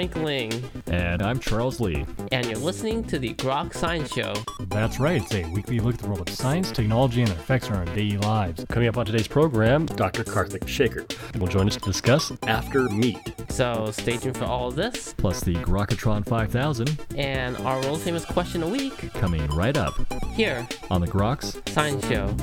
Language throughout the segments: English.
Frank Ling. And I'm Charles Lee. And you're listening to the Grok Science Show. That's right. It's a weekly look at the world of science, technology, and their effects on our daily lives. Coming up on today's program, Dr. Karthik Sekar will join us to discuss After Meat. So stay tuned for all of this. Plus the Grokatron 5000. And our world famous question a week. Coming right up. Here. On the Groks Science Show.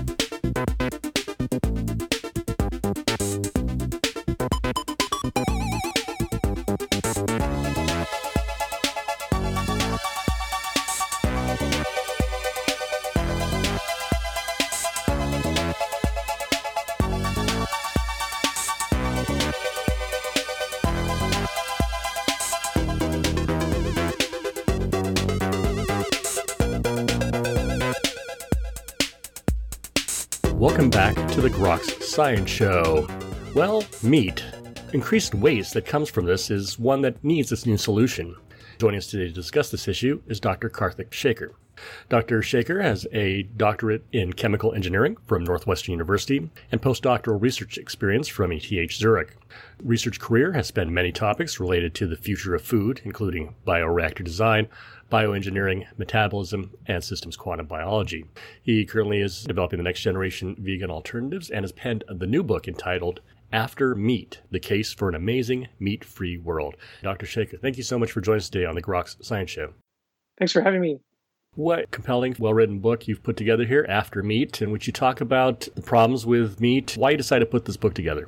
Science Show. Well, meat. Increased waste that comes from this is one that needs its new solution. Joining us today to discuss this issue is Dr. Karthik Sekar. Dr. Sekar has a doctorate in chemical engineering from Northwestern University and postdoctoral research experience from ETH Zurich. Research career has spanned many topics related to the future of food, including bioreactor design, bioengineering, metabolism, and systems quantum biology. He currently is developing the next generation vegan alternatives and has penned the new book entitled after Meat, the case for an amazing meat free world. Dr. Sekar, thank you so much for joining us today on the Groks Science Show. Thanks for having me. What compelling, well written book you've put together here, After Meat, in which you talk about the problems with meat. Why you decided to put this book together?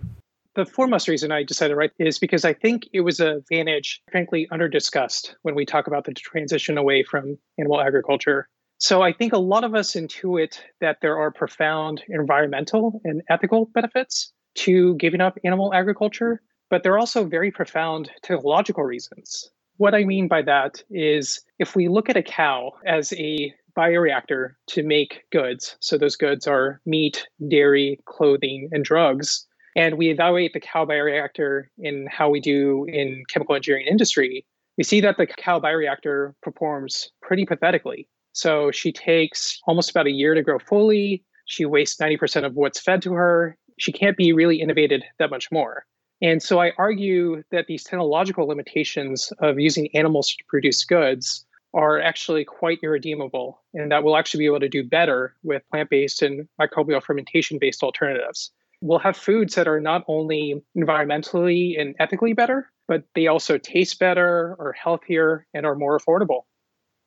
The foremost reason I decided to write is because I think it was a vantage, frankly, under discussed when we talk about the transition away from animal agriculture. So I think a lot of us intuit that there are profound environmental and ethical benefits to giving up animal agriculture, but there are also very profound technological reasons. What I mean by that is if we look at a cow as a bioreactor to make goods, so those goods are meat, dairy, clothing, and drugs, and we evaluate the cow bioreactor in how we do in chemical engineering industry, we see that the cow bioreactor performs pretty pathetically. So she takes almost about a year to grow fully. She wastes 90% of what's fed to her. She can't be really innovated that much more. And so I argue that these technological limitations of using animals to produce goods are actually quite irredeemable, and that we'll actually be able to do better with plant based and microbial fermentation based alternatives. We'll have foods that are not only environmentally and ethically better, but they also taste better, are healthier, and are more affordable.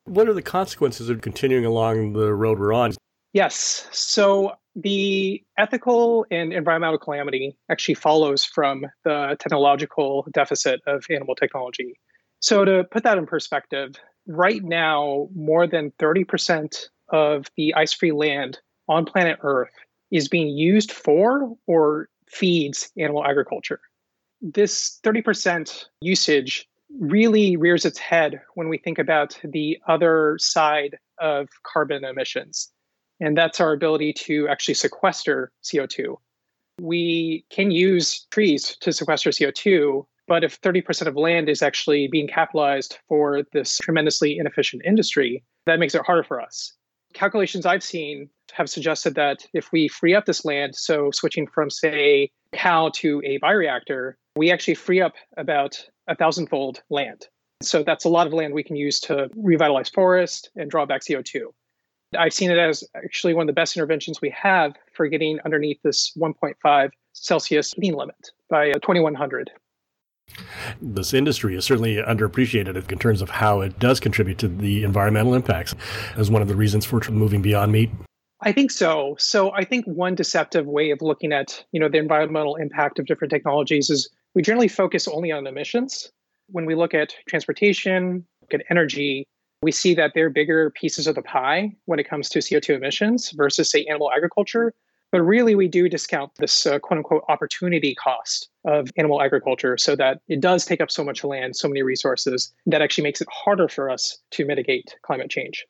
What are the consequences of continuing along the road we're on? Yes. So the ethical and environmental calamity actually follows from the technological deficit of animal technology. So, to put that in perspective, right now, more than 30% of the ice free land on planet Earth is being used for or feeds animal agriculture. This 30% usage really rears its head when we think about the other side of carbon emissions, and that's our ability to actually sequester CO2. We can use trees to sequester CO2, but if 30% of land is actually being capitalized for this tremendously inefficient industry, that makes it harder for us. Calculations I've seen have suggested that if we free up this land, so switching from, say, cow to a bioreactor, we actually free up about a thousandfold land. So that's a lot of land we can use to revitalize forest and draw back CO2. I've seen it as actually one of the best interventions we have for getting underneath this 1.5 Celsius heating limit by 2100. This industry is certainly underappreciated in terms of how it does contribute to the environmental impacts as one of the reasons for moving beyond meat. I think so. So I think one deceptive way of looking at, you know, the environmental impact of different technologies is we generally focus only on emissions. When we look at transportation, look at energy, we see that they're bigger pieces of the pie when it comes to CO2 emissions versus, say, animal agriculture. But really, we do discount this uh, quote unquote opportunity cost of animal agriculture so that it does take up so much land, so many resources, that actually makes it harder for us to mitigate climate change.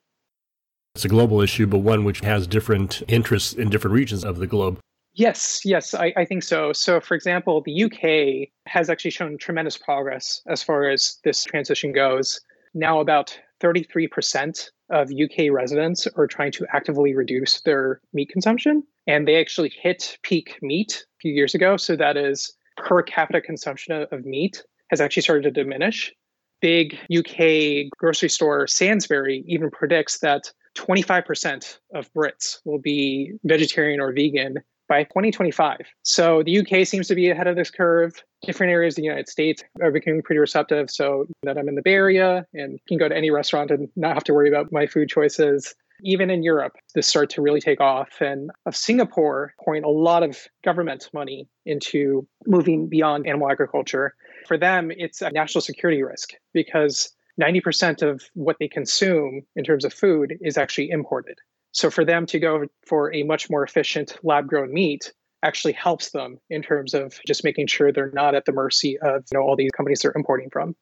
It's a global issue, but one which has different interests in different regions of the globe. Yes, yes, I, I, think so. So, for example, the UK has actually shown tremendous progress as far as this transition goes. Now, about 33% of UK residents are trying to actively reduce their meat consumption. And they actually hit peak meat a few years ago. So, that is per capita consumption of meat has actually started to diminish. big UK grocery store, Sainsbury, even predicts that 25% of Brits will be vegetarian or vegan by 2025. So the UK seems to be ahead of this curve. Different areas of the United States are becoming pretty receptive. So that I'm in the Bay Area and can go to any restaurant and not have to worry about my food choices. Even in Europe, this started to really take off. And of Singapore pouring a lot of government money into moving beyond animal agriculture. For them, it's a national security risk because 90% of what they consume in terms of food is actually imported. So for them to go for a much more efficient lab grown meat actually helps them in terms of just making sure they're not at the mercy of you know all these companies they're importing from.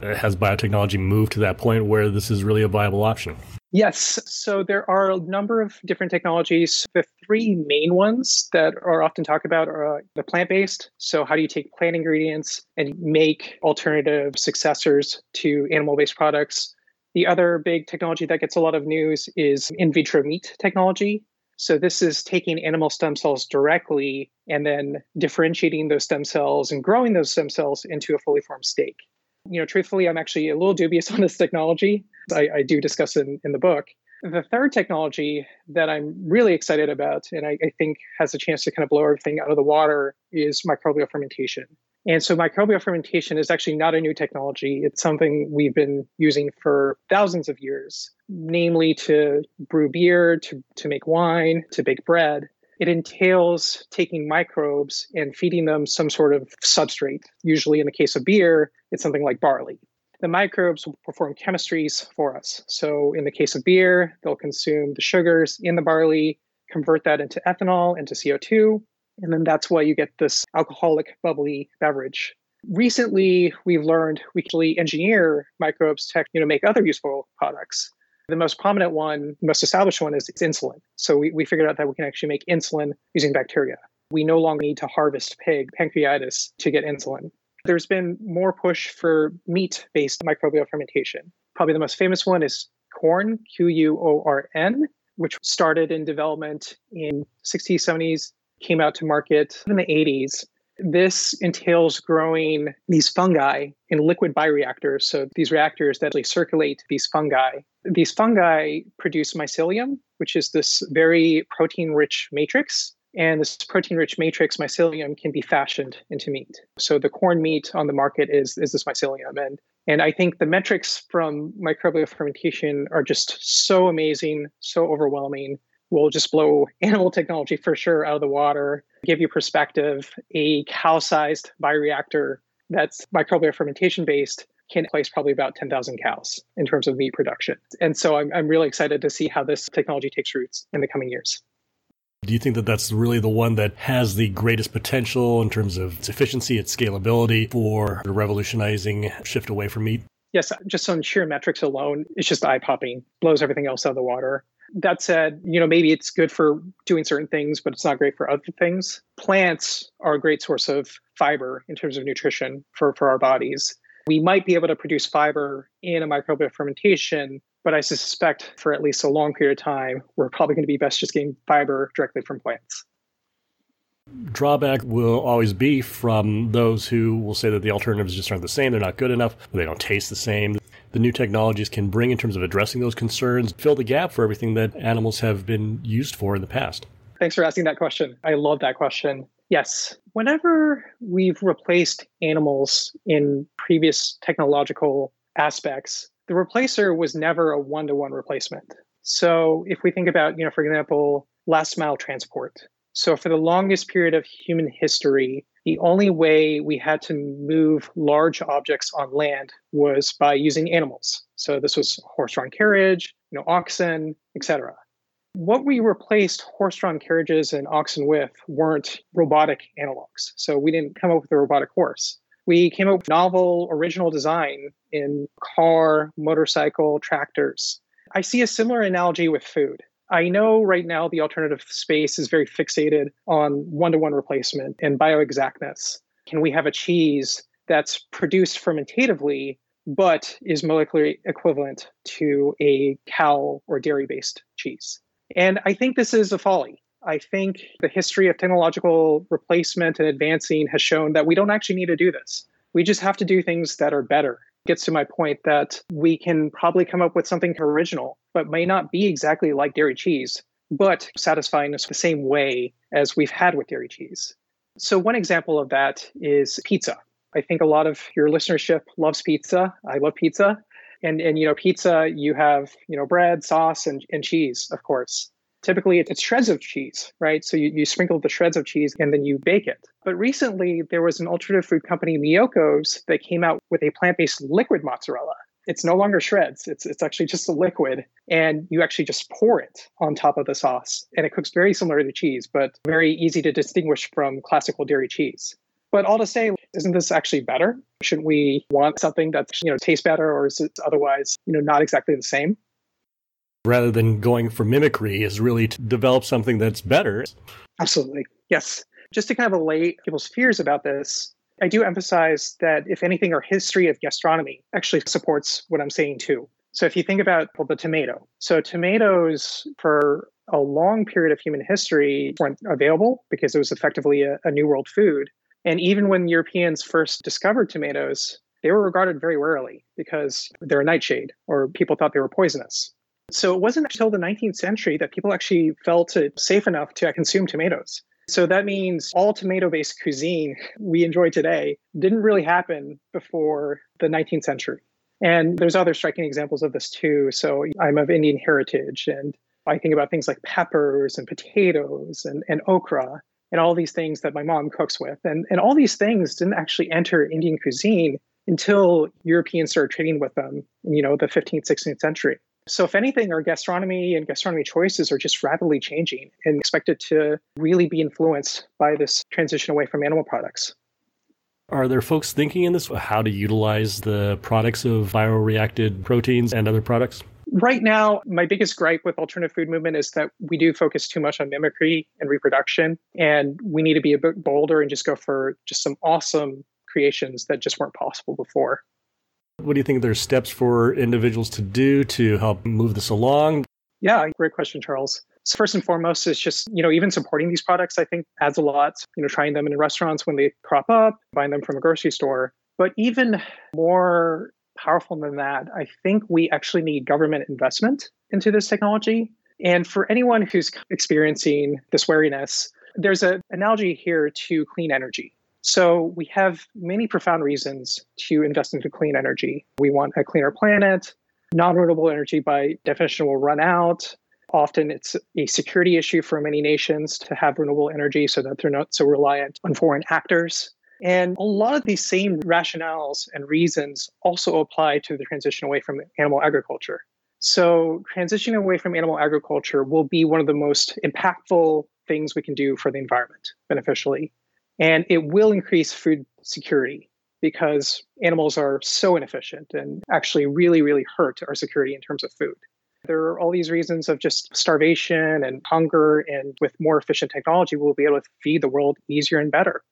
Has biotechnology moved to that point where this is really a viable option? Yes. So there are a number of different technologies. The three main ones that are often talked about are uh, the plant based. So, how do you take plant ingredients and make alternative successors to animal based products? The other big technology that gets a lot of news is in vitro meat technology. So, this is taking animal stem cells directly and then differentiating those stem cells and growing those stem cells into a fully formed steak. You know, truthfully, I'm actually a little dubious on this technology. I, I do discuss it in, in the book. The third technology that I'm really excited about, and I, I, think has a chance to kind of blow everything out of the water, is microbial fermentation. And so, microbial fermentation is actually not a new technology. It's something we've been using for thousands of years, namely to brew beer, to, to make wine, to bake bread. It entails taking microbes and feeding them some sort of substrate. Usually, in the case of beer, it's something like barley. The microbes will perform chemistries for us. So, in the case of beer, they'll consume the sugars in the barley, convert that into ethanol, into CO2, and then that's why you get this alcoholic, bubbly beverage. Recently, we've learned we can engineer microbes to you know, make other useful products. The most prominent one, most established one, is insulin. So we, we figured out that we can actually make insulin using bacteria. We no longer need to harvest pig pancreatitis to get insulin. There's been more push for meat based microbial fermentation. Probably the most famous one is Quorn, Q U O R N, which started in development in 60s, 70s, came out to market in the 80s. This entails growing these fungi in liquid bioreactors. So these reactors that actually circulate these fungi. These fungi produce mycelium, which is this very protein rich matrix and this protein rich matrix mycelium can be fashioned into meat. So the Quorn meat on the market is, is this mycelium. And, and I think the metrics from microbial fermentation are just so amazing, so overwhelming. Will just blow animal technology for sure out of the water, give you perspective. A cow sized bioreactor that's microbial fermentation based can place probably about 10,000 cows in terms of meat production. And so I'm, I'm really excited to see how this technology takes roots in the coming years. Do you think that that's really the one that has the greatest potential in terms of its efficiency, its scalability for revolutionizing shift away from meat? Yes, just on sheer metrics alone, it's just eye popping, blows everything else out of the water. That said, you know, maybe it's good for doing certain things, but it's not great for other things. Plants are a great source of fiber in terms of nutrition for, for our bodies. We might be able to produce fiber in a microbial fermentation but I suspect for at least a long period of time, we're probably going to be best just getting fiber directly from plants. Drawback will always be from those who will say that the alternatives just aren't the same, they're not good enough, they don't taste the same. The new technologies can bring in terms of addressing those concerns, fill the gap for everything that animals have been used for in the past. Thanks for asking that question. I love that question. Yes. Whenever we've replaced animals in previous technological aspects, the replacer was never a one to one replacement. So if we think about, you know, for example, last mile transport. So for the longest period of human history, the only way we had to move large objects on land was by using animals. So this was horse-drawn carriage, you know, oxen, etc. What we replaced horse-drawn carriages and oxen with weren't robotic analogs. So we didn't come up with a robotic horse we came up with novel original design in car, motorcycle, tractors. I see a similar analogy with food. I know right now the alternative space is very fixated on one to one replacement and bioexactness. Can we have a cheese that's produced fermentatively but is molecularly equivalent to a cow or dairy based cheese? And I think this is a folly. I think the history of technological replacement and advancing has shown that we don't actually need to do this. We just have to do things that are better gets to my point that we can probably come up with something original, but may not be exactly like dairy cheese, but satisfying us the same way as we've had with dairy cheese. So, one example of that is pizza. I think a lot of your listenership loves pizza. I love pizza. And, and you know, pizza, you have, you know, bread, sauce, and, and cheese, of course. Typically, it's shreds of cheese, right? So you, you sprinkle the shreds of cheese and then you bake it. But recently, there was an alternative food company, Miyoko's, that came out with a plant based liquid mozzarella. It's no longer shreds, it's, it's actually just a liquid. And you actually just pour it on top of the sauce. And it cooks very similar to cheese, but very easy to distinguish from classical dairy cheese. But all to say, isn't this actually better? Shouldn't we want something that you know tastes better, or is it otherwise you know not exactly the same? Rather than going for mimicry is really to develop something that's better. Absolutely. Yes. Just to kind of allay people's fears about this, I do emphasize that if anything, our history of gastronomy actually supports what I'm saying too. So if you think about well, the tomato, so tomatoes for a long period of human history weren't available because it was effectively a, a New World food. And even when Europeans first discovered tomatoes, they were regarded very warily because they're a nightshade or people thought they were poisonous. So it wasn't until the 19th century that people actually felt it safe enough to consume tomatoes. So that means all tomato based cuisine we enjoy today didn't really happen before the 19th century. And there's other striking examples of this too. So I'm of Indian heritage and I think about things like peppers and potatoes and, and okra and all these things that my mom cooks with. And, and all these things didn't actually enter Indian cuisine until Europeans started trading with them in, you know, the 15th, 16th century. So, if anything, our gastronomy and gastronomy choices are just rapidly changing and expected to really be influenced by this transition away from animal products. Are there folks thinking in this how to utilize the products of bioreacted proteins and other products? Right now, my biggest gripe with alternative food movement is that we do focus too much on mimicry and reproduction, and we need to be a bit bolder and just go for just some awesome creations that just weren't possible before. What do you think there's steps for individuals to do to help move this along? Yeah, great question, Charles. So first and foremost is just, you know, even supporting these products, I think adds a lot, you know, trying them in restaurants when they crop up, buying them from a grocery store. But even more powerful than that, I think we actually need government investment into this technology. And for anyone who's experiencing this wariness, there's an analogy here to clean energy. So we have many profound reasons to invest into clean energy. We want a cleaner planet. Non renewable energy, by definition, will run out. Often it's a security issue for many nations to have renewable energy so that they're not so reliant on foreign actors. And a lot of these same rationales and reasons also apply to the transition away from animal agriculture. So, transitioning away from animal agriculture will be one of the most impactful things we can do for the environment beneficially. And it will increase food security because animals are so inefficient and actually really, really hurt our security in terms of food. There are all these reasons of just starvation and hunger, and with more efficient technology, we'll be able to feed the world easier and better.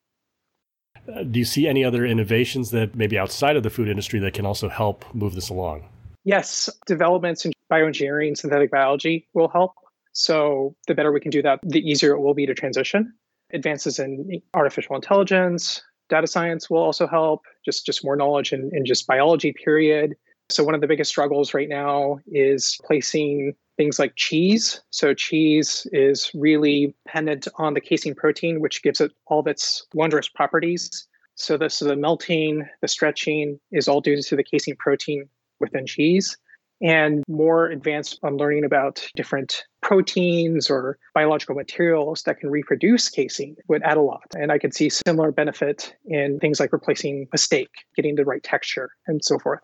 Uh, do you see any other innovations that maybe outside of the food industry that can also help move this along? Yes, developments in bioengineering, synthetic biology will help. So, the better we can do that, the easier it will be to transition advances in artificial intelligence, data science will also help, just, just more knowledge in, in just biology, period. So, one of the biggest struggles right now is placing things like cheese. So, cheese is really dependent on the casein protein, which gives it all of its wondrous properties. So, this, the melting, the stretching is all due to the casein protein within cheese and more advanced on learning about different proteins or biological materials that can reproduce casein would add a lot. And I could see similar benefit in things like replacing a steak, getting the right texture, and so forth.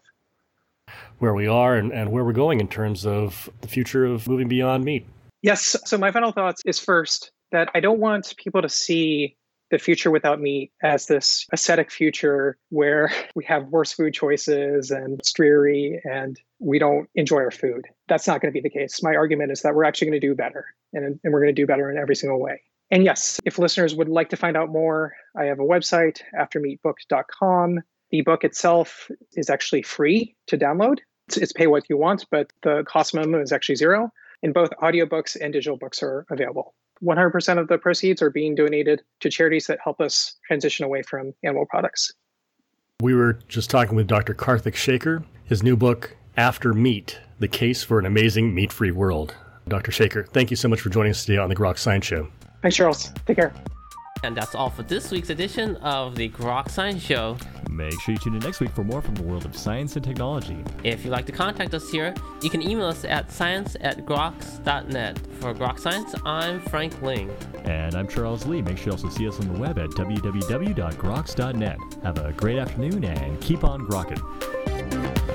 Where we are and, and where we're going in terms of the future of moving beyond meat. Yes. So, my final thoughts is first that I don't want people to see the future without meat as this ascetic future where we have worse food choices and it's dreary and we don't enjoy our food. That's not going to be the case. My argument is that we're actually going to do better and, and we're going to do better in every single way. And yes, if listeners would like to find out more, I have a website, aftermeatbook.com. The book itself is actually free to download. It's, it's pay what you want, but the cost minimum is actually zero. And both audiobooks and digital books are available. 100% of the proceeds are being donated to charities that help us transition away from animal products. We were just talking with Dr. Karthik Sekar, his new book, After Meat The Case for an Amazing Meat Free World. Dr. Sekar, thank you so much for joining us today on the Grok Science Show. Thanks, Charles. Take care. And that's all for this week's edition of the Grok Science Show. Make sure you tune in next week for more from the world of science and technology. If you'd like to contact us here, you can email us at science at groks.net. For Grok Science, I'm Frank Ling. And I'm Charles Lee. Make sure you also see us on the web at www.groks.net. Have a great afternoon and keep on grokking.